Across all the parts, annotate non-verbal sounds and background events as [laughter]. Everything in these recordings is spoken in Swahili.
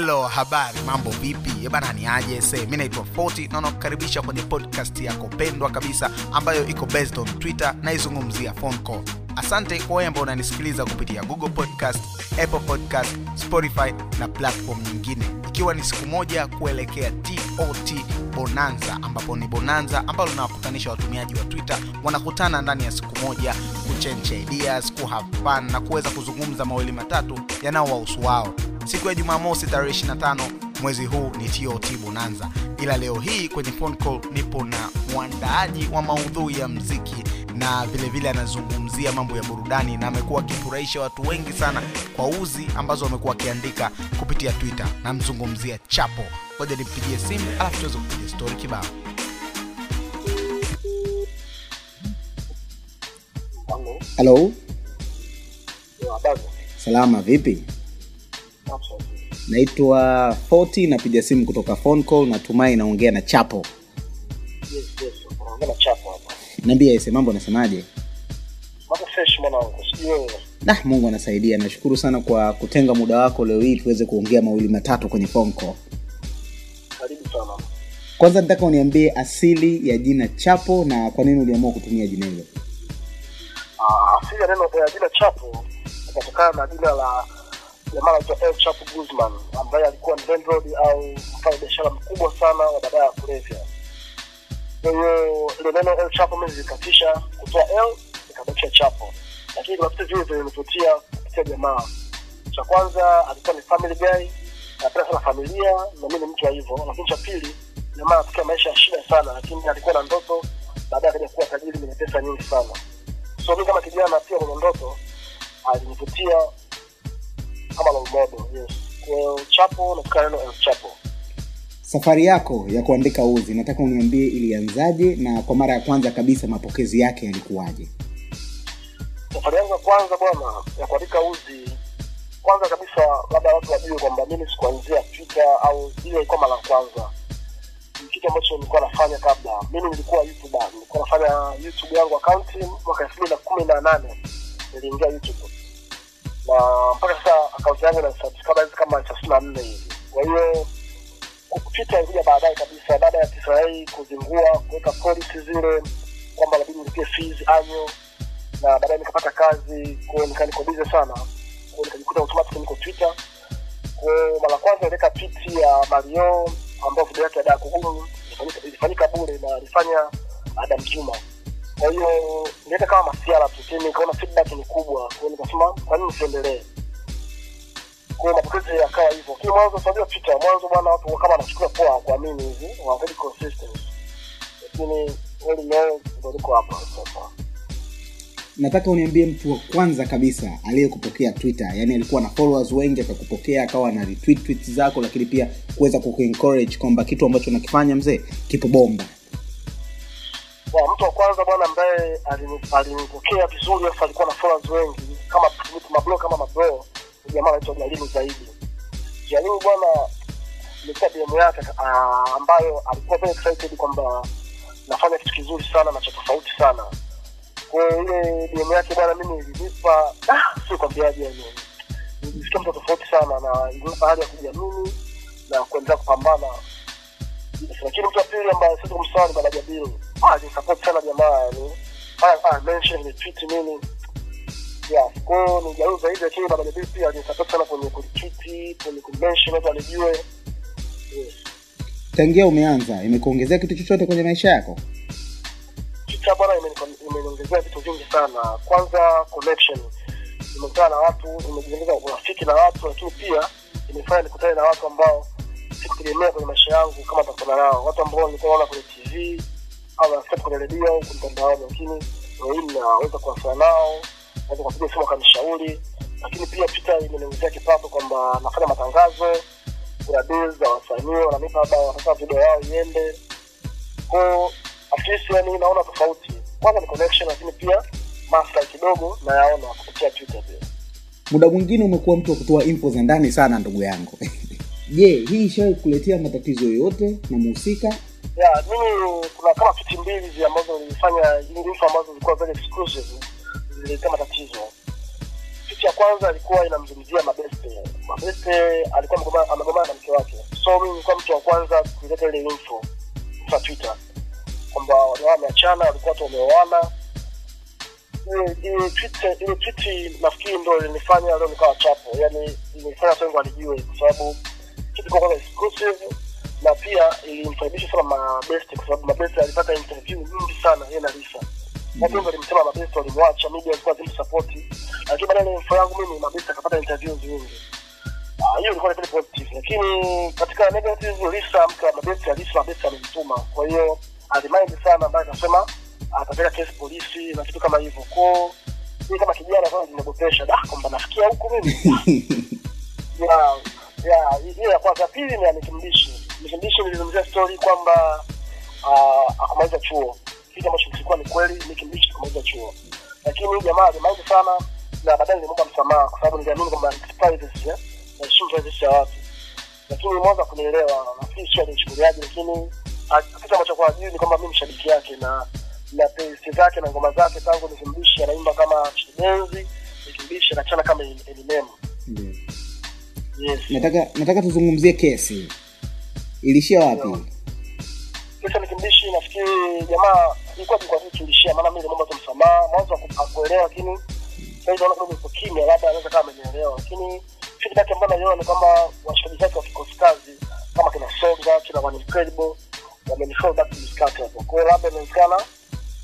Hello, habari, mambo vipi? Bana, ni aje se? mi naitwa Foti na kwenye podcast yako pendwa kabisa ambayo iko based on Twitter naizungumzia phone. Asante kwa wewe ambao unanisikiliza kupitia Google Podcast, Apple Podcast, Spotify na platform nyingine, ikiwa ni siku moja kuelekea TOT Bonanza, ambapo ni bonanza ambalo linawakutanisha watumiaji wa Twitter wanakutana ndani ya siku moja kuchange ideas, kuhave fun na kuweza kuzungumza mawili matatu yanayowahusu wao. Siku ya Jumamosi tarehe 25 mwezi huu ni TOT Bonanza, ila leo hii kwenye phone call nipo na mwandaaji wa maudhui ya mziki na vile vile anazungumzia mambo ya burudani na amekuwa akifurahisha watu wengi sana kwa uzi ambazo wamekuwa akiandika kupitia Twitter. Namzungumzia Chapo. Ngoja nimpigie simu alafu tuweze kupiga stori kibao. Halo, salama vipi? Naitwa foti napiga simu kutoka phone call natumai naongea na chapo. Yes, yes. Naambia ese mambo anasemaje nah mungu anasaidia. Nashukuru sana kwa kutenga muda wako leo hii tuweze kuongea mawili matatu kwenye phone call. Kwanza nataka uniambie asili ya jina chapo na kwa nini uliamua kutumia jina hilo asili ya neno ya jina Chapo inatokana na jina la jamaa anaitwa El Chapo Guzman ambaye alikuwa landlord au mfanya biashara mkubwa sana wa dadaa ya kulevya. Kwa ile neno El Chapo mimi nilikatisha kutoa L nikabakisha Chapo, lakini kuna vitu vile vilinivutia kupitia jamaa. Cha kwanza alikuwa ni family guy, napenda sana familia na mimi ni mtu wa hivyo, lakini cha pili jamaa anapitia maisha ya shida sana, lakini alikuwa na ndoto, baadaye akaja kuwa tajiri mwenye pesa nyingi sana so mi kama kijana pia mwenye ndoto alinivutia kama role model yes. Chapo nataka neno El chapo. Safari yako ya kuandika uzi nataka uniambie ilianzaje na kwa mara ya kwanza kabisa mapokezi yake yalikuwaje? Safari yangu ya kwanza bwana ya kuandika uzi kwanza kabisa labda watu wajue kwamba mimi sikuanzia twitter au hiyo ilikuwa mara ya kwanza kitu ambacho nilikuwa nafanya kabla. Mimi nilikuwa youtuber nilikuwa nafanya youtube yangu akaunti mwaka elfu mbili na kumi na nane. Niliingia youtube. Na mpaka sasa akaunti yangu na subscribers kama thelathini na nne hivi. Kwa hiyo Twitter ilikuja baadaye kabisa. Baada ya TCRA kuzingua kuweka policy zile kwamba labidi nilipie fees anyo, na baadaye nikapata kazi kwao nika niko busy sana. Kwao nikajikuta automatic niko Twitter. Kwao mara kwanza niliweka tweet ya Mario ambayo video yake ya daa kugumu ilifanyika- bure na alifanya Adam Juma. Kwa hiyo niliweka kama masiara tu lakini nikaona feedback ni kubwa. Kwa hiyo nikasema kwa nini siendelee. kwa hiyo mapokezi yakawa hivyo. Lakini mwanzo tunajua Twitter mwanzo bwana watu kama wanachukua poa kuamini hivi? Wanakuwa consistent, lakini all leo ndio niko hapa sasa nataka uniambie mtu wa kwanza kabisa aliyekupokea twitter. Yaani alikuwa na followers wengi akakupokea akawa na tweets zako lakini pia kuweza kukuencourage kwamba kitu ambacho nakifanya mzee kipo bomba. Wa, mtu wa kwanza bwana ambaye alinipokea vizuri afu alikuwa na followers wengi kama mablo kama mablo jamaa anaitwa Jalimu zaidi. Jalimu bwana ilikuwa DM yake ah, ambayo alikuwa very excited kwamba nafanya kitu kizuri sana na cha tofauti sana kwa ile DM yake bwana mimi ilinipa ah, sio kwambiaje yani. Nilisikia mtu tofauti sana na ilinipa hali ya kujiamini na kuendelea kupambana. Lakini mtu wa pili ambaye sisi kumsawa ni bwana Jabiri ah ni support sana jamaa yani. Ah ah mention ni tweet nini. Yeah kwa hiyo ni jaribu zaidi lakini bwana Jabiri pia ni support sana kwenye kutweet kwenye kumention watu walijue. Yes tangia umeanza imekuongezea kitu chochote kwenye maisha yako Twitter bwana imeniongezea vitu vingi sana. Kwanza connection nimekutana na watu nimejiongeza urafiki na watu lakini pia imefanya nikutane na watu ambao sikutegemea kwenye maisha yangu kama takutana nao. Watu ambao nilikuwa kwenye tv au nasikia kwenye redio au mtandaoni lakini hii naweza kuwasiliana nao naweza kuwapiga simu wakanishauri. Lakini pia picha imeniongezea kipato kwamba nafanya matangazo kuna deals za wasanii wananipa labda wanataka video yao iende. Kwao at least yani naona tofauti kwanza ni connection lakini pia maslahi kidogo nayaona kupitia twitter pia. Muda mwingine umekuwa mtu wa kutoa info za ndani sana ndugu yangu. [laughs] Je hii ishawai kuletea matatizo yoyote na mhusika yeah, mimi kuna kama fiti mbili hivi ambazo nilifanya info ambazo zilikuwa very exclusive zililetea matatizo. Picha ya kwanza ilikuwa inamzungumzia mabeste. Mabeste alikuwa amegomana na mke wake. So mimi nilikuwa mtu wa kwanza kuileta ile info kwa twitter kwamba wameachana walikuwa watu wameoana ile ile tweet nafikiri ndo ilinifanya leo nikawa chapo. Yani ilinifanya watu wengi walijue kwa sababu kitu kwa kwanza exclusive na pia ilimfaidisha sana mabeste kwa sababu mabeste alipata interview nyingi sana yeye na Lisa. Watu wengi walimsema mabeste walimwacha media ilikuwa zimsapoti lakini baada ya info yangu mimi mabeste akapata interviews nyingi. Ah, hiyo ilikuwa ni positive. Lakini katika negative Lisa mke wa mabeste Lisa mabeste alimtuma, kwa hiyo alimind sana ambaye akasema atapeleka kesi polisi na kitu kama hivyo. Ko mi kama kijana kwanza nimegopesha da kwamba nafikia huku mimi. [laughs] Ya ya hiyo ya kwanza. Pili ni ya nikimbishi. Nikimbishi nilizungumzia story kwamba uh, akumaliza chuo. Kitu ambacho kilikuwa ni kweli nikimbishi akumaliza chuo. Lakini huyu jamaa alimaindi sana na baadaye nilimwomba msamaha kwa sababu niliamini kwamba privacy eh, naheshimu privacy ya watu. Lakini mwanza kunielewa nafikiri sio alichukuliaje lakini ah, kitu ambacho kwa juu ni kwamba mimi mshabiki yake na na pesi zake na ngoma zake tangu nikimbishi anaimba kama chidenzi nikimbishi anachana kama Eminem. Yes. Nataka nataka tuzungumzie kesi. Ilishia wapi? Kisha nikimbishi nafikiri jamaa ilikuwa kwa nini tulishia maana mimi nimeomba tu msamaha mwanzo akuelewa lakini sasa naona kidogo iko kimya labda anaweza kama amenielewa lakini feedback ambayo naiona ni kwamba washikaji zake wa kikosi kazi kama kina Songa kina One Incredible wamenifollow back to discuss hapo kwa hiyo labda inawezekana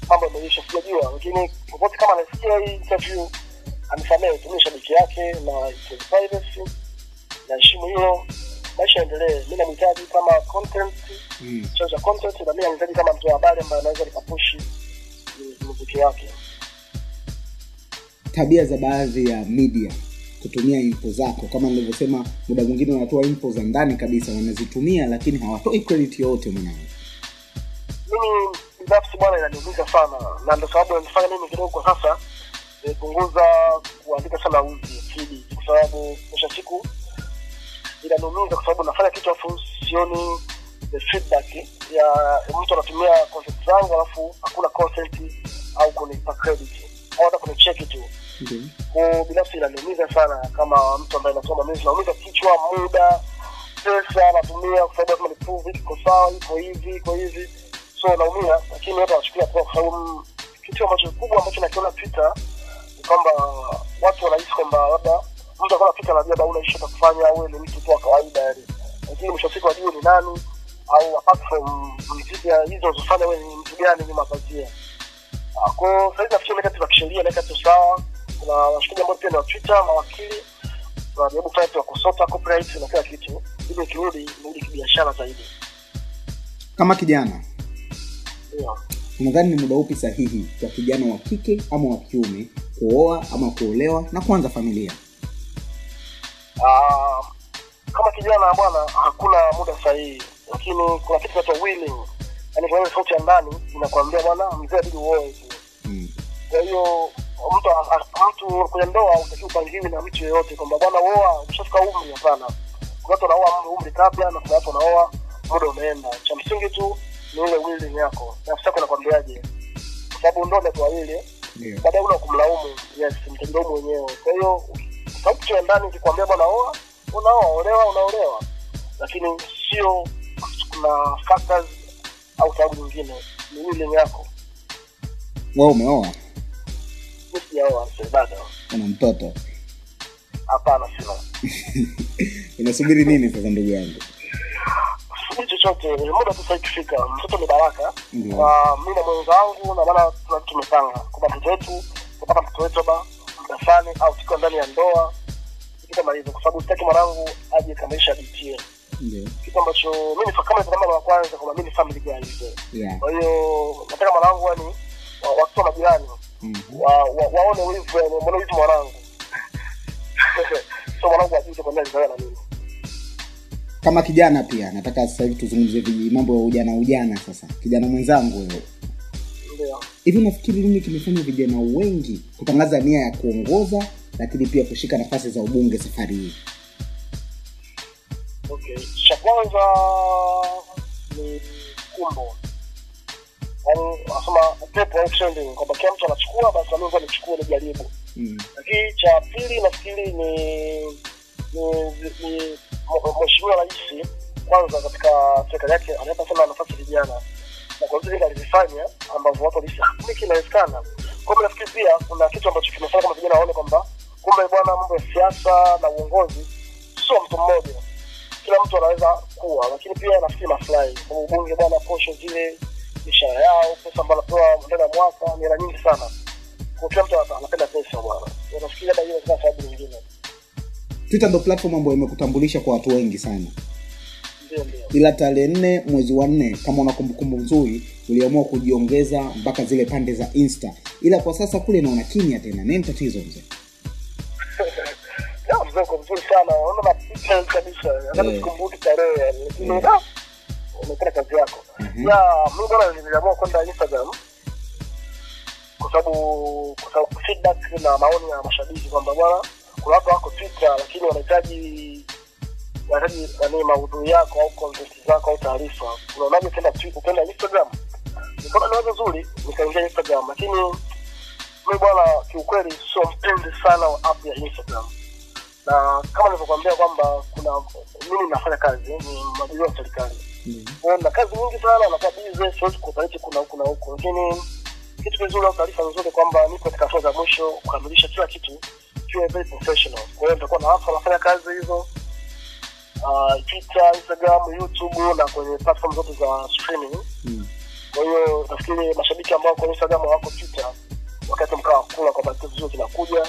mambo yameisha sijajua. Lakini popote kama anasikia hii interview anisamehe tu mimi shabiki yake na privacy naheshimu hilo. Maisha yaendelee. Mimi namhitaji kama content mm. chanzo cha content na mimi namhitaji kama mtu wa habari ambaye anaweza nikapushi muziki wake. Tabia za baadhi ya media kutumia info zako. Kama nilivyosema muda mwingine wanatoa info za ndani kabisa wanazitumia lakini hawatoi credit yoyote mwanangu binafsi bwana inaniumiza sana. Na ndo sababu nanifanya mimi kidogo kwa sasa nimepunguza kuandika sana uzi kwa sababu mwisho siku inaniumiza kwa sababu nafanya kitu alafu sioni the feedback ya mtu anatumia concept zangu alafu hakuna content au kunipa credit au hata kunicheki tu. Ko binafsi inaniumiza sana kama mtu ambaye anasoma. Mimi naumiza kichwa muda pesa natumia kwa sababu lazima niprove iko sawa iko hivi iko hivi so naumia lakini watu wanachukulia kwa sababu kitu ambacho kubwa ambacho nakiona twitter ni kwamba watu wanahisi kwamba labda mtu akona twitter labda una ishu kufanya ni mtu tu wa kawaida yani. Lakini mwisho siku ajue ni nani au apart from mziki hizo unazofanya wewe ni mtu gani ni mapazia Ah, kwa sasa nafikiri mikakati za kisheria naweka tu sawa. Kuna washikaji ambao pia ni wa twitter mawakili tunajaribu kufanya tu kusota copyright na kila kitu ili kirudi nirudi kibiashara zaidi. Kama kijana unadhani ni muda upi sahihi kwa kijana wa kike ama wa kiume kuoa ama kuolewa na kuanza familia? Uh, kama kijana bwana hakuna muda sahihi. Lakini kuna kitu kinaitwa willing. Yaani kuna sauti ya ndani inakwambia bwana mzee bidi uoe mm. kwa hiyo mtu mtu kwenye ndoa utaki upangiwi na mtu yeyote kwamba bwana uoa ushafika umri hapana. Kuna watu wanaoa umri- umri kabla na kuna watu wanaoa muda umeenda. Cha msingi tu ni ile willing yako. Nafsi yako nakwambiaje kwa sababu ndo watu wawili ndio. Baadaye una kumlaumu yes mtajilaumu mwenyewe. Kwa hiyo sababu ya ndani ikikwambia bwana oa unaoa olewa unaolewa. Lakini sio kuna factors au sababu nyingine. Ni willing yako. Wewe umeoa? Sijaoa bado. Una mtoto? Hapana sina. [laughs] Unasubiri nini sasa ndugu yangu sijui chochote. Muda tu sasa ikifika mtoto ni baraka. Na kwa mi na mwenzangu na maana tumepanga kwamba mtoto wetu kupata mtoto wetu ba mdafani au tukiwa ndani ya ndoa hivyo kwa sababu sitaki mwanangu aje kamaisha bitie kitu ambacho mimi kama kama wa kwanza kwamba mimi ni family guy hizo yeah. kwa hiyo nataka mwanangu yani wa- watoto wa majirani. Mm-hmm. wa, wa, waone wivu mwanangu. [laughs] So mwanangu ajue kwamba alizaliwa na mimi kama kijana pia nataka sasa hivi tuzungumzie mambo ya ujana ujana sasa. Kijana mwenzangu wewe. Hivi nafikiri nini kimefanya vijana wengi kutangaza nia ya kuongoza lakini pia kushika nafasi za ubunge safari hii? Okay. Cha kwanza ni kumbo. Yaani wanasema upepo au trending kwamba kila mtu anachukua basi nami nichukue nijaribu Mm. lakini cha pili nafikiri ni ni ni mheshimiwa rais kwanza katika serikali yake anaweza sana nafasi vijana na kwa vile vingi alivifanya ambavyo watu walisha "Ah, hiki inawezekana kwa hiyo nafikiri pia kuna kitu ambacho kimefanya kama vijana waone kwamba kumbe bwana mambo ya siasa na uongozi sio mtu mmoja. Kila mtu anaweza kuwa lakini pia nafikiri maslahi. Kwa ubunge bwana posho zile mishahara yao pesa ambayo anapewa ndani ya mwaka ni hela nyingi sana. Kwa kila mtu anapenda pesa bwana. Nafikiri hata hiyo ni sababu nyingine twitter ndo platform ambayo imekutambulisha kwa watu wengi sana. Ila tarehe nne mwezi wa nne kama una kumbukumbu nzuri uliamua kujiongeza mpaka zile pande za insta. Ila kwa sasa kule naona kimya tena nini tatizo mzee? [laughs] Ya, mzuri sana. Unaona na kabisa. Hata sikumbuki tarehe lakini kazi yako. Ya mimi bwana niliamua kwenda instagram. Kwa sababu kwa sababu feedback na maoni ya mashabiki kwamba bwana kuna watu wako fikra, lakini wanahitaji wanahitaji nani maudhui yako au content zako au taarifa. Unaonaje tena kwenda instagram? Nikaona ni wazo zuri nikaingia instagram lakini mimi bwana kiukweli sio mpenzi sana wa app ya instagram. Na kama nilivyokuambia kwamba kuna mimi nafanya kazi ni mwajiri wa serikali. Kwa hiyo na kazi nyingi sana nakuwa bize siwezi kuoperate kuna huku na huku lakini kitu kizuri au taarifa nzuri kwamba niko katika hatua za mwisho kukamilisha kila kitu kiwe very professionals. kwa hiyo nitakuwa na watu wanafanya kazi hizo uh, twitter instagram youtube na kwenye platform zote za streaming Mm. kwa hiyo nafikiri mashabiki ambao wako instagram wako twitter wakati mkaa kula kwamba kitu vizuri kinakuja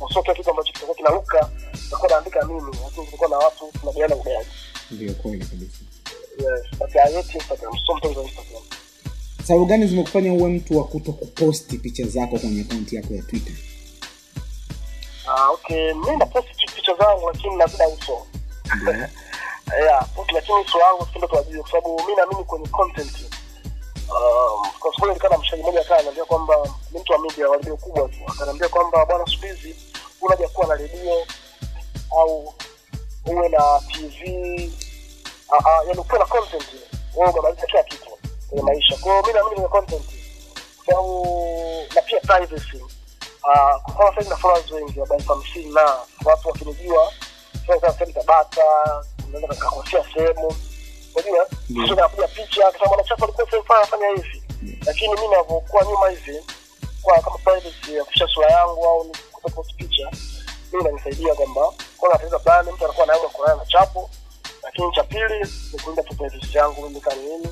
na sio kila kitu ambacho kitakuwa kinaruka nitakuwa naandika mimi lakini kutakuwa na watu tunagawana ugali. ndio kweli kabisa yes but I hate instagram sio mpenzi instagram sababu gani zimekufanya uwe mtu wa kuto kuposti picha zako kwenye akaunti yako ya twitter Ah, okay. Mimi na post picha zangu lakini nazida uso. Ndio. [laughs] yeah post lakini uso wangu sio kwa ajili kwa sababu mimi naamini kwenye content. Um, kwa sababu nilikaa na mshaji mmoja kaa anaambia kwamba ni mtu wa media wa redio kubwa tu. Akaniambia kwamba bwana siku hizi unaja kuwa na redio au uwe na tv uh, uh, yani ukiwa na content wewe umemaliza kila kitu kwenye maisha. Kwa hiyo mimi naamini kwenye content. Kwa sababu na pia privacy uh, kwa sasa na followers wengi wa elfu hamsini na watu wakinijua sasa sehemu tabata naweza kakosea sehemu. Unajua sio napiga picha kama mwanachafu alikuwa sehemu fulani anafanya hivi. Lakini mimi navyokuwa nyuma hivi kwa kama privacy ya kushia sura yangu au kutopost picha mimi inanisaidia kwamba kwa ataweza fulani mtu anakuwa naamua kuonana na chapo. Lakini cha pili ni kulinda privacy yangu mimi kama nini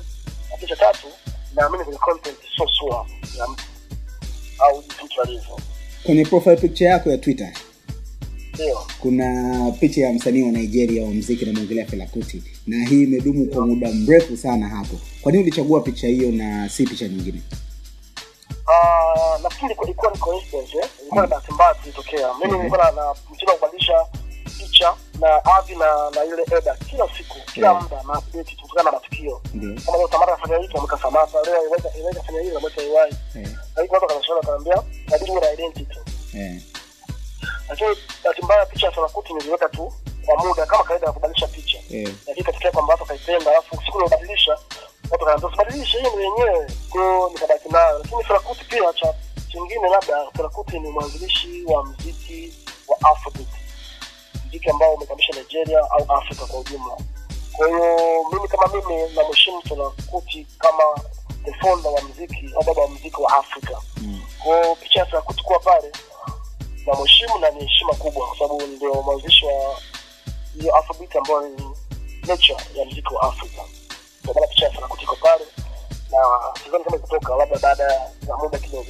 lakini cha tatu naamini kwenye content sio sura ya mtu. Au jinsi mtu alivyo kwenye profile picture yako ya twitter ndio. kuna picha ya msanii wa nigeria wa mziki namwongelea felakuti na hii imedumu kwa muda mrefu sana hapo. Kwa nini ulichagua picha hiyo na si picha nyingine? Uh, nafikiri ilikuwa- ni coincidence eh? ilikuwa ni bahati mbaya tulitokea mimi Mhm. nilikuwa na- na mtindo wa kubadilisha picha na avi na na ile eda kila siku kila Yeah. muda na update kutokana na matukio. Kama leo Tamara anafanya hiki amka samasa leo iweza iweza fanya hii ambacho Iwai. Na lakini watu kanashona kaambia inabidi uwe na identity. Eh, lakini bahati mbaya picha sana kuti niliweka tu kwa muda kama kawaida ya kubadilisha picha. Lakini katika kwamba watu kaipenda alafu siku nilobadilisha watu wakaambia usibadilishe hiyo ni kwa nikabaki nayo. Lakini ferakuti pia cha chingine labda ferakuti ni mwanzilishi wa mziki wa afrobeat mziki ambao umekamisha nigeria au afrika kwa ujumla. Kwa hiyo mimi kama mimi namheshimu ferakuti kama the founder wa mziki au baba wa mziki wa afrika. Mm. kwao picha ya ferakuti kuwa pale namheshimu na ni heshima kubwa kwa sababu ndio mwanzishi wa hiyo afrobeat ambayo ni nature ya mziki wa afrika. Ndio maana picha ya ferakuti iko pale na sidhani kama ikitoka labda baada ya muda kidogo.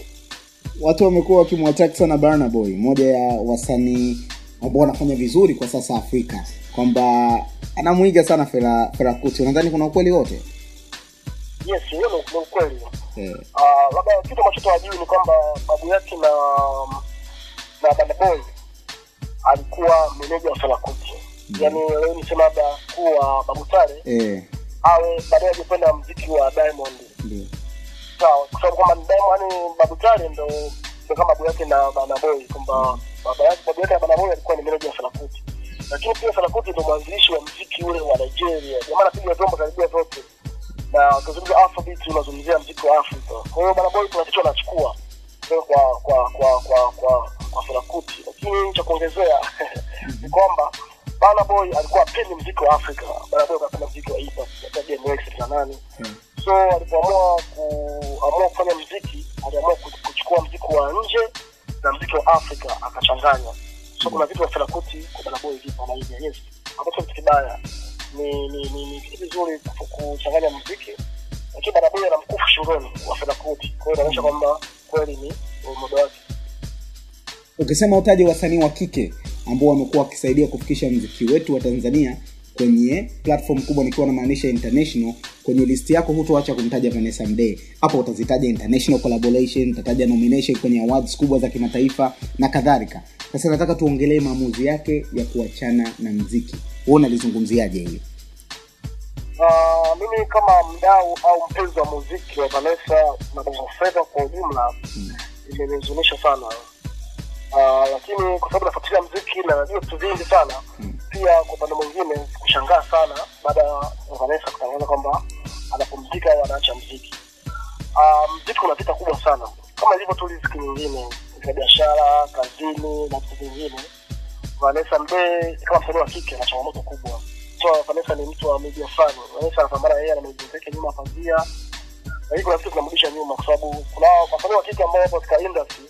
Watu wamekuwa wakimwataki sana Burna Boy mmoja ya wasanii ambao wanafanya vizuri kwa sasa afrika. Kwamba anamwiga sana fera ferakuti unadhani kuna ukweli wote? Yes hiyo ni ukweli. Eh, Ah, labda kitu ambacho tuwajui ni kwamba babu yake na na Banaboy alikuwa meneja wa ferakuti Mm. yaani leo nisema labda kuwa Babu Tale eh, awe baadaye ajipenda mziki wa Diamond. Sawa kwa sababu kwamba Diamond yani Babu ndo ndo kama babu yake na Banaboy kwamba baba yake babu yake alikuwa ni meneja wa Felakuti lakini pia Felakuti ndo mwanzilishi wa mziki ule wa Nigeria. Jamaa anapiga vyombo karibia vyote na ukizungumza afrobeat unazungumzia mziki wa Afrika. Kwa hiyo Banamoyo kuna kitu anachukua kwa kwa kwa kwa kwa kwa Falakuti, lakini cha kuongezea [laughs] ni kwamba Bana Boy alikuwa apendi mziki wa Afrika. Bana Boy akapenda mziki wa hip hop, DMX na nani. So alipoamua kuamua kufanya mziki, aliamua kuchukua mziki wa nje na mziki wa Afrika akachanganya. So kuna vitu vya Kuti kwa Burna Boy vipo na hivi. Yes. Ambacho kitu kibaya ni ni ni, ni kitu kizuri kuchanganya muziki, Lakini Burna Boy ana mkufu shingoni wa Fela Kuti. Kwa hiyo inaonyesha kwamba kweli ni umoja wake. ukisema utaje wasanii wa kike ambao wamekuwa wakisaidia kufikisha mziki wetu wa tanzania kwenye platform kubwa nikiwa namaanisha international kwenye listi yako hutoacha kumtaja vanessa mdee. Hapo utazitaja international collaboration utataja nomination kwenye awards kubwa za kimataifa na kadhalika. Sasa nataka tuongelee maamuzi yake ya kuachana na mziki. Huo unalizungumziaje hiyo? Uh, mimi kama mdau au mpenzi wa muziki wa Vanessa na Bongo Flava kwa ujumla imenihuzunisha sana. Uh, lakini kwa sababu nafuatilia mziki na najua vitu vingi sana pia kwa upande mwingine kushangaa sana baada ya Vanessa kutangaza kwamba anapumzika au wanaacha muziki uh, muziki una vita kubwa sana kama ilivyo tu riziki nyingine za biashara kazini na vitu vingine Vanessa Mdee kama msanii wa kike ana changamoto kubwa. So Vanessa ni mtu wa media fulani. Vanessa anapambana yeye na media zake nyuma pazia. Na hiyo kuna vitu vinamrudisha nyuma kwa sababu kuna wasanii wa kike ambao wapo katika industry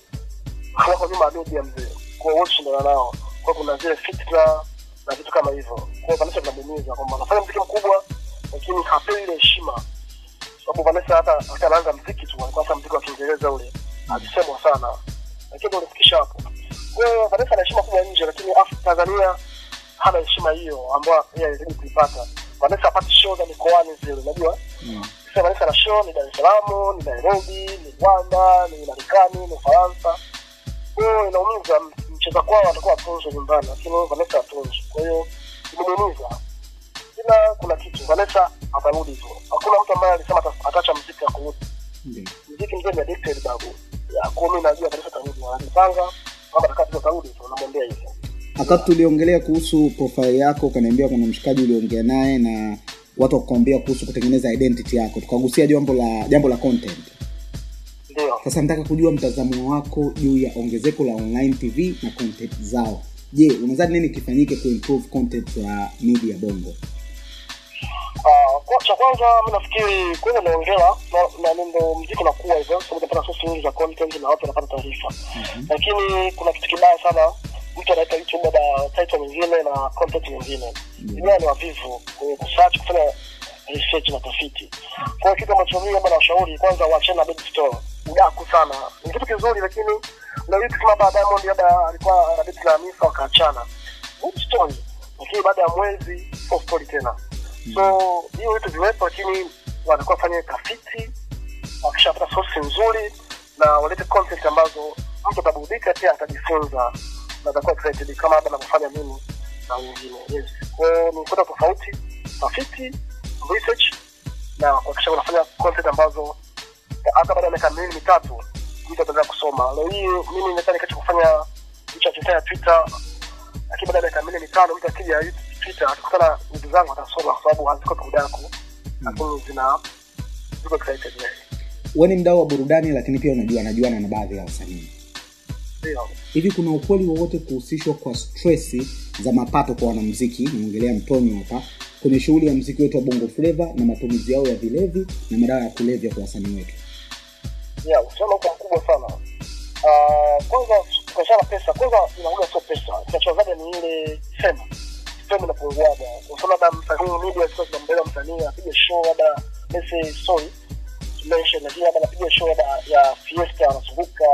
wako nyuma ya mzee. Kwa hiyo wote shindana nao. Kwa kuna zile fitna na vitu kama hivyo. Kwa hiyo Vanessa tunamuumiza kwamba anafanya mziki mkubwa lakini hapewi ile heshima. Sababu Vanessa hata hata anaanza mziki tu, alikuwa hasa mziki wa Kiingereza ule. Alisemwa sana. Lakini ndio alifikisha hapo. Kwa hiyo Vanessa ana heshima kubwa nje, lakini afu Tanzania hana heshima hiyo ambayo yeye alizidi kuipata. Vanessa hapati show za mikoani zile, unajua mm. sasa Vanessa na show ni Dar es Salaam, ni Nairobi, ni Rwanda, ni Marekani, ni Ufaransa. Kwa hiyo inaumiza, mcheza kwao atakuwa atunzwe nyumbani, lakini Vanessa atunzwe. Kwa hiyo imemuumiza. Ila kuna kitu, Vanessa atarudi tu. Hakuna mtu ambaye alisema ata- ataacha mziki akurudi mziki mzee ni addicted babu. Ya, kwa mimi najua kabisa tarudi. Anajipanga kwamba atakapo tarudi tu namwambia hivyo. wakati tuliongelea kuhusu profile yako ukaniambia kuna mshikaji uliongea naye na watu wakakwambia kuhusu kutengeneza identity yako tukagusia jambo la jambo la content Ndio. sasa nataka kujua mtazamo wako juu ya ongezeko la online tv na content zao je unadhani nini kifanyike kuimprove content ya media bongo Kwa cha kwanza mi nafikiri kwanza naongela na na ndio mziki nakuwa hivyo sababu source nyingi za content na watu wanapata taarifa. Lakini kuna kitu kibaya sana mtu anaita YouTube labda title nyingine na content nyingine. Vijana ni wavivu kwenye kusearch kufanya research na tafiti. Kwa hiyo kitu ambacho mimi labda nawashauri kwanza waachane na big story. Udaku sana. Ni kitu kizuri lakini unaweza kusema baada Diamond labda alikuwa anabeti na Hamisa wakaachana. Good story. Lakini baada ya mwezi sio story tena so hiyo vitu viwepo lakini watakuwa wafanye tafiti wakishapata sosi nzuri na walete content ambazo mtu ataburudika pia atajifunza na atakuwa excited kama labda navyofanya mimi na wengine. Yes. Kwao ni tofauti tafiti research na kuhakikisha unafanya content ambazo hata baada ya miaka miwili mitatu mtu ataendelea kusoma. Leo hii mimi naweza nikacha kufanya nichachofanya twitter lakini baada ya miaka miwili mitano mtu akija twitter akikutana ndugu zangu atasoma kwa sababu haziko kudaku lakini zina ziko excited yeah. we ni mdau wa burudani lakini pia unajua najuana na baadhi ya wasanii. Hivi kuna ukweli wowote kuhusishwa kwa stresi za mapato kwa wanamziki naongelea mtonyo hapa. Kwenye shughuli ya mziki wetu wa bongo fleva na matumizi yao ya vilevi na madawa ya kulevya kwa wasanii wetu. Yeah uko mkubwa sana. Uh, kwanza biashara pesa kwanza inakuja sio pesa. Kinachozaga ni ile fame fame inapunguaga kwa sababu labda msanii media sio zinambeba msanii apige show labda let's sorry mention lakini labda anapiga show labda ya fiesta anazunguka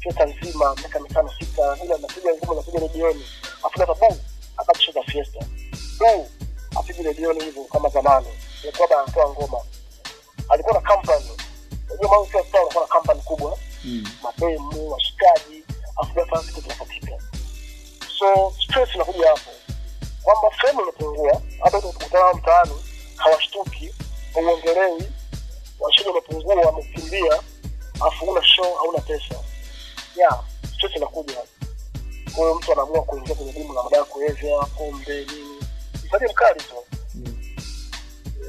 fiesta nzima miaka mitano sita ile anapiga ngoma anapiga redioni. Afu labda tabu show za fiesta. Bu apige redioni hivyo kama zamani. Ilikuwa labda anatoa ngoma. Alikuwa na company. Unajua mambo sio sawa alikuwa na company kubwa. Mm. mademu washikaji afu ghafla kitu kinakatika so stress inakuja hapo kwamba fremu imepungua hata tukutana mtaani hawashtuki hauongelewi. Washikaji wamepungua wamekimbia afu una show hauna pesa. Ya stress inakuja kwa hiyo mtu anaamua kuingia kwenye dimu la madawa ya kulevya pombe nini. Msanii mkali tu.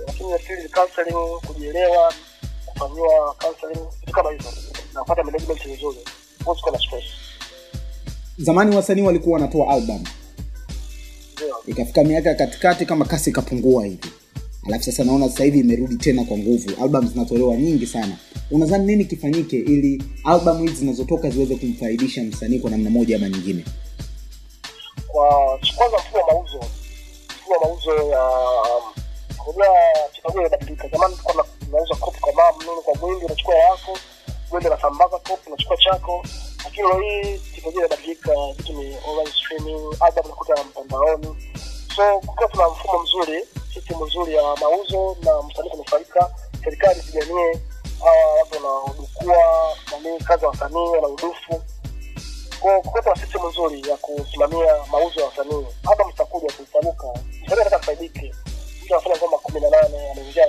Lakini nafikiri counseling kujielewa kufanyiwa counseling vitu kama hivyo. Na management nzuri huwezi na stress. Zamani wasanii walikuwa wanatoa album ikafika miaka ya katikati kama kasi ikapungua hivi. Alafu sasa naona sasa hivi imerudi tena kwa nguvu. Album zinatolewa nyingi sana. Unadhani nini kifanyike ili album hizi zinazotoka ziweze kumfaidisha msanii kwa namna moja ama nyingine? Kwa kwanza mfumo mauzo. Mfumo mauzo ya unajua teknolojia imebadilika zamani tulikuwa tunauza kopi kwa mama nini kwa mwingi unachukua yako mwingi unasambaza kopi unachukua chako lakini leo hii teknolojia inabadilika, vitu ni online streaming ada unakuta mtandaoni. So kukiwa tuna mfumo mzuri system nzuri ya mauzo na msanii kunufaika serikali ipiganie hawa watu wanaodukua nani kazi ya wasanii wanaudufu na system nzuri ya kusimamia mauzo ya wasanii hata mstakuja kuifanuka msanii anataka afaidike mtu anafanya ngoma kumi na nane anaingia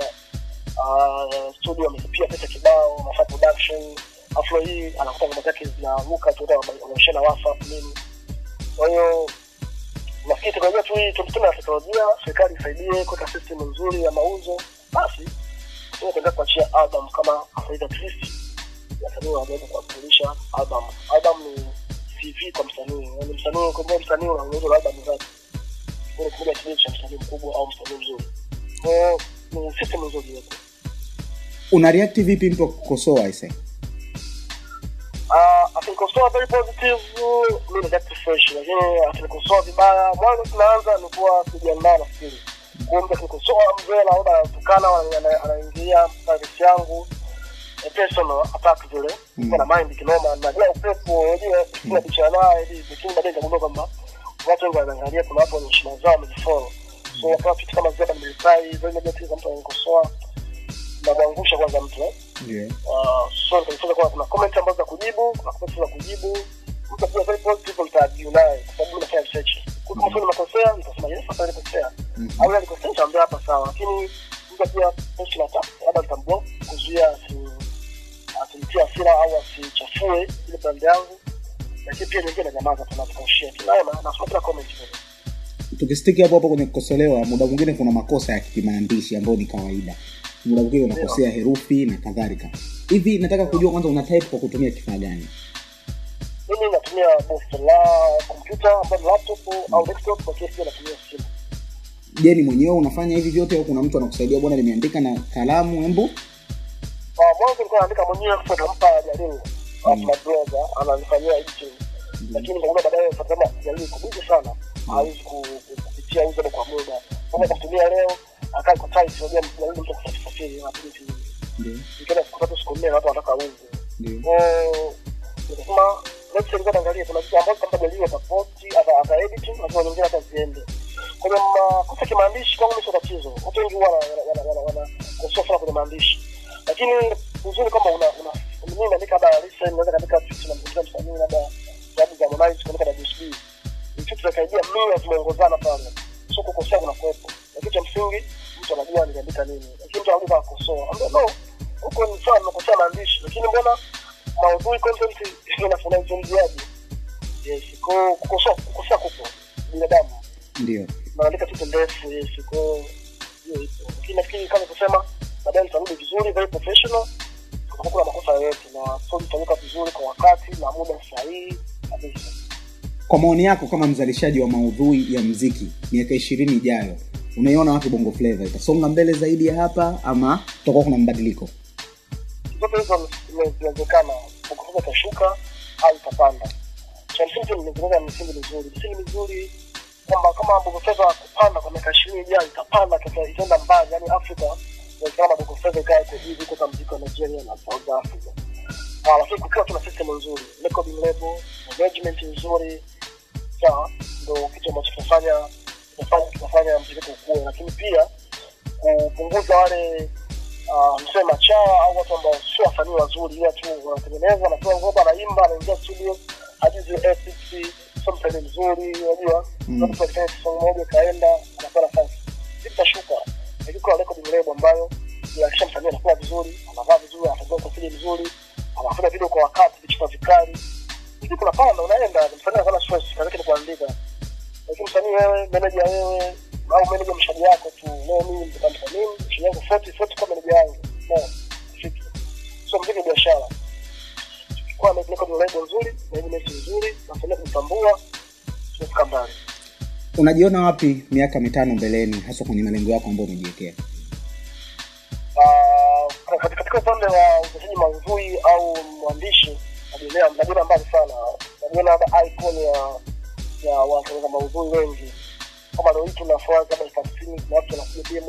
uh, studio amelipia pesa kibao anafanya production aflo hii anakuta ngoma zake zinaruka tu wanaonyesha whatsapp nini. Kwa hiyo nafikiri teknolojia tu hii tumetuna na teknolojia serikali isaidie kuweka system nzuri ya mauzo basi tunaendelea kuachia album kama faida trist wasanii wanaweza kuwasilisha album. Album ni cv kwa msanii yani msanii kumbe msanii unaongeza album zake ile kuja kile cha msanii mkubwa au msanii mzuri. Kwa hiyo ni system nzuri yetu una vipi mtu akukosoa uh, akinikosoa very positive mi ni fresh lakini akinikosoa vibaya mwanzo tunaanza nikuwa sijiandaa nafikiri kwa mtu akinikosoa mzee labda anatukana ana- ana- anaingilia privacy yangu personal attack zile Mm. mm. na mind kinoma najua upepo unajua kuna picha naye lakini baadaye nikagundua kwamba watu wengi wanaangalia kuna watu wenye heshima zao wamejifollow so wakawa kitu kama zile nimeptai zile negative mtu ananikosoa namwangusha kwanza mtu eh yeah. Uh, so nikajifunza kwamba kuna comment ambazo za kujibu kuna comment za kujibu. Mtu akiwa very positive nitaargue naye kwa sababu mimi research. Kwa kama sio nimekosea nitasema yes hapa nilikosea au nilikosea nitaambia hapa sawa. Lakini mtu akiwa post na tap labda nitamblock kuzuia asi hasira au asichafue ile brand yangu. Lakini pia nyingine nyamaza tunazikaushia tunaona nasoma kila comment vile tukistiki hapo hapo kwenye kukosolewa muda mwingine kuna makosa ya kimaandishi ambayo ni kawaida muda mwingine unakosea herufi na kadhalika. Hivi nataka kujua kwanza una type kwa kutumia kifaa gani? Mimi natumia la kompyuta ambayo ni laptop au desktop lakini pia natumia simu. Je ni mwenyewe unafanya hivi vyote au kuna mtu anakusaidia? Bwana nimeandika na kalamu embu. Ah, mwanzo nilikuwa naandika mwenyewe kwa nampa jaribu alafu ananifanyia editing lakini baadaye fatama jaribu kubidi sana. Hawezi ku- kupitia uzo kwa muda. Kama kutumia leo akaa kwa tight unajua jaribu mtu kusafiri safiri na vitu vingi ndio nikienda siku siku nne watu wanataka uzo ndio nikasema let's say ngoja kuna vitu ambazo kama jaribu atapoti ata ata editing na kuna nyingine hata ziende kwenye makosa kimaandishi kwangu mimi tatizo watu wengi wana wana wana wana kwenye maandishi lakini uzuri kama una inafuna uzungumziaji yes kwa kukosoa kukosoa kupo binadamu ndio. Naandika tu ndefu yes kwa hiyo ipo lakini kama kusema baadaye nitarudi vizuri very professional kuna makosa yoyote na so nitaweka vizuri kwa wakati na muda sahihi kabisa kwa maoni yako kama mzalishaji wa maudhui ya mziki miaka ishirini ijayo unaiona wapi bongo flava? Itasonga mbele zaidi ya hapa ama tutakuwa kuna mabadiliko zote hizo zinawezekana ukufuza itashuka au itapanda cha msingi nimezungumza misingi mizuri. Misingi mizuri kwamba kama bongo flava kupanda kwa miaka ishirini ijayo itapanda itaenda mbali. Yani afrika inawezekana bongo flava ikae kwa hivi kutoka mziki wa nigeria na south africa. Ah, lakini kukiwa tuna system nzuri recording label management nzuri sawa ndo kitu ambacho kinafanya kinafanya kinafanya mziki wetu lakini pia kupunguza wale uh, mseme machawa au watu ambao sio wasanii wazuri ila tu wanatengeneza wanatoa ngoma anaimba anaingia studio hadi zile ethics sio msanii mzuri unajua? Mm. song moja kaenda anapewa nafasi zitashuka, lakini recording label ambayo inahakikisha msanii anakuwa vizuri anavaa vizuri anafanya usafiri vizuri anafanya video kwa wakati vichupa vikali. Kuna panda unaenda. Msanii anakuwa stress kazi yake ni kuandika lakini msanii wewe meneja wewe au meneja mshadi wako tu. Leo mimi nitaandika nini mshadi yangu 40 40 kwa meneja yangu. No fiki so mziki biashara. Kwa nzuri management nzuri nafanya tumefika mbali. Unajiona wapi miaka mitano mbeleni hasa kwenye malengo yako ambayo umejiwekea? Uh, katika upande wa uchezaji maudhui au mwandishi najiona najiona mbali sana. Najiona labda icon ya ya watengeneza maudhui wengi kama leo hii tunafua kama ifasini kuna watu wanakuja DM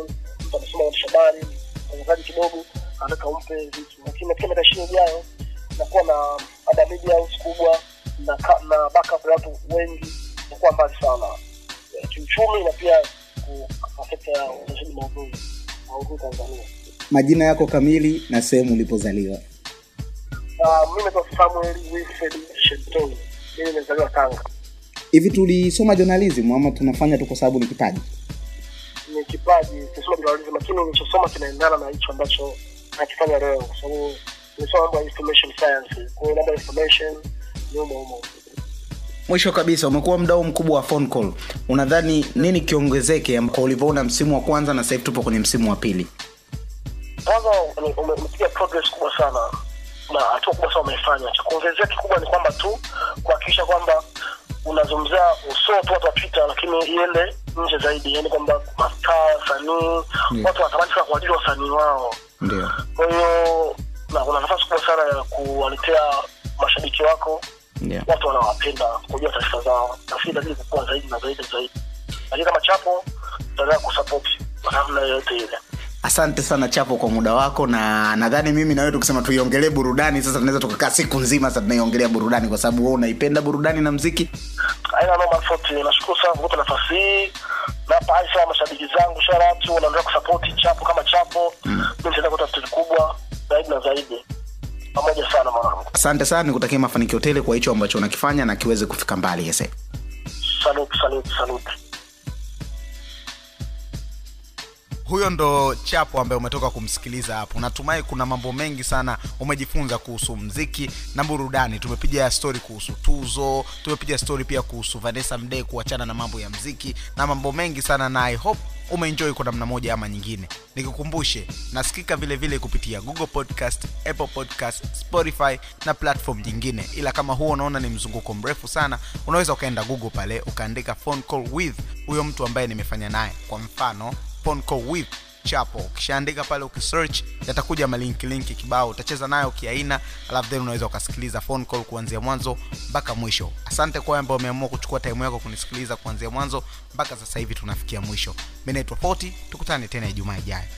mtu amesoma uandishi habari mtangazaji kidogo anataka umpe vitu lakini katika miaka ishirini ijayo nakuwa na ada media house kubwa na na backup ya watu wengi nakuwa mbali sana kiuchumi na pia kwa sekta ya uchezaji maudhui maudhui Tanzania majina yako kamili na sehemu ulipozaliwa Uh, mimi naitwa Samuel Wilfred Shelton. Mimi nimezaliwa Tanga. Hivi tulisoma journalism ama tunafanya tu kwa sababu ni kipaji? Ni kipaji kusoma journalism, lakini nilichosoma kinaendana na hicho ambacho nakifanya leo, kwa sababu nimesoma mambo ya information science. Kwa hiyo labda information ni umo umo mwisho kabisa umekuwa mdau mkubwa wa phone call. Unadhani nini kiongezeke kwa ulivyoona msimu wa kwanza na sahivi tupo kwenye msimu wa pili? Kwanza ume- ume- umepiga progress kubwa sana na hatua kubwa sana umefanya Cha kuongezea kikubwa ni kwamba tu kuhakikisha kwamba unazungumzia usio tu watu wa Twitter, lakini iende nje zaidi, yani kwamba mastaa, wasanii, watu wanatamani sana kuajiri wasanii wao. Ndio. Kwa hiyo na kuna nafasi kubwa sana ya kuwaletea mashabiki wako. Yeah. watu wanawapenda kujua taarifa zao nafikiri lazidi kukua zaidi na zaidi zaidi. Lakini kama chapo tutaendelea kusapoti kwa namna yoyote ile. Asante sana chapo kwa muda wako na nadhani mimi na tukisema tuiongelee burudani sasa tunaweza tukakaa siku nzima sasa tunaiongelea burudani kwa sababu wewe unaipenda burudani na mziki aina noma sote. nashukuru sana kukupa nafasi hii. Napa hai mashabiki zangu sharatu wanaendelea kusapoti chapo kama chapo. Mm. nitaenda kuta vitu vikubwa zaidi na zaidi. Pamoja sana mwanangu. Asante sana nikutakia mafanikio tele kwa hicho ambacho unakifanya na kiweze kufika mbali yese saluti saluti saluti huyo ndo chapo ambaye umetoka kumsikiliza hapo. Natumai kuna mambo mengi sana umejifunza kuhusu mziki na burudani. Tumepiga stori kuhusu tuzo tumepiga stori pia kuhusu vanessa mdee kuachana na mambo ya mziki na mambo mengi sana na i hope umeenjoy kwa namna moja ama nyingine. Nikukumbushe nasikika vile vile kupitia google podcast apple podcast spotify na platform nyingine. Ila kama huo unaona ni mzunguko mrefu sana unaweza ukaenda google pale ukaandika phone call with huyo mtu ambaye nimefanya naye. Kwa mfano call with chapo. Ukishaandika pale ukisearch yatakuja malinki linki kibao. Utacheza nayo kiaina alafu then unaweza ukasikiliza phone call kuanzia mwanzo mpaka mwisho. Asante kwa ambao umeamua kuchukua time yako kunisikiliza kuanzia mwanzo mpaka sasa hivi tunafikia mwisho. Mi naitwa 40 tukutane tena ijumaa ijayo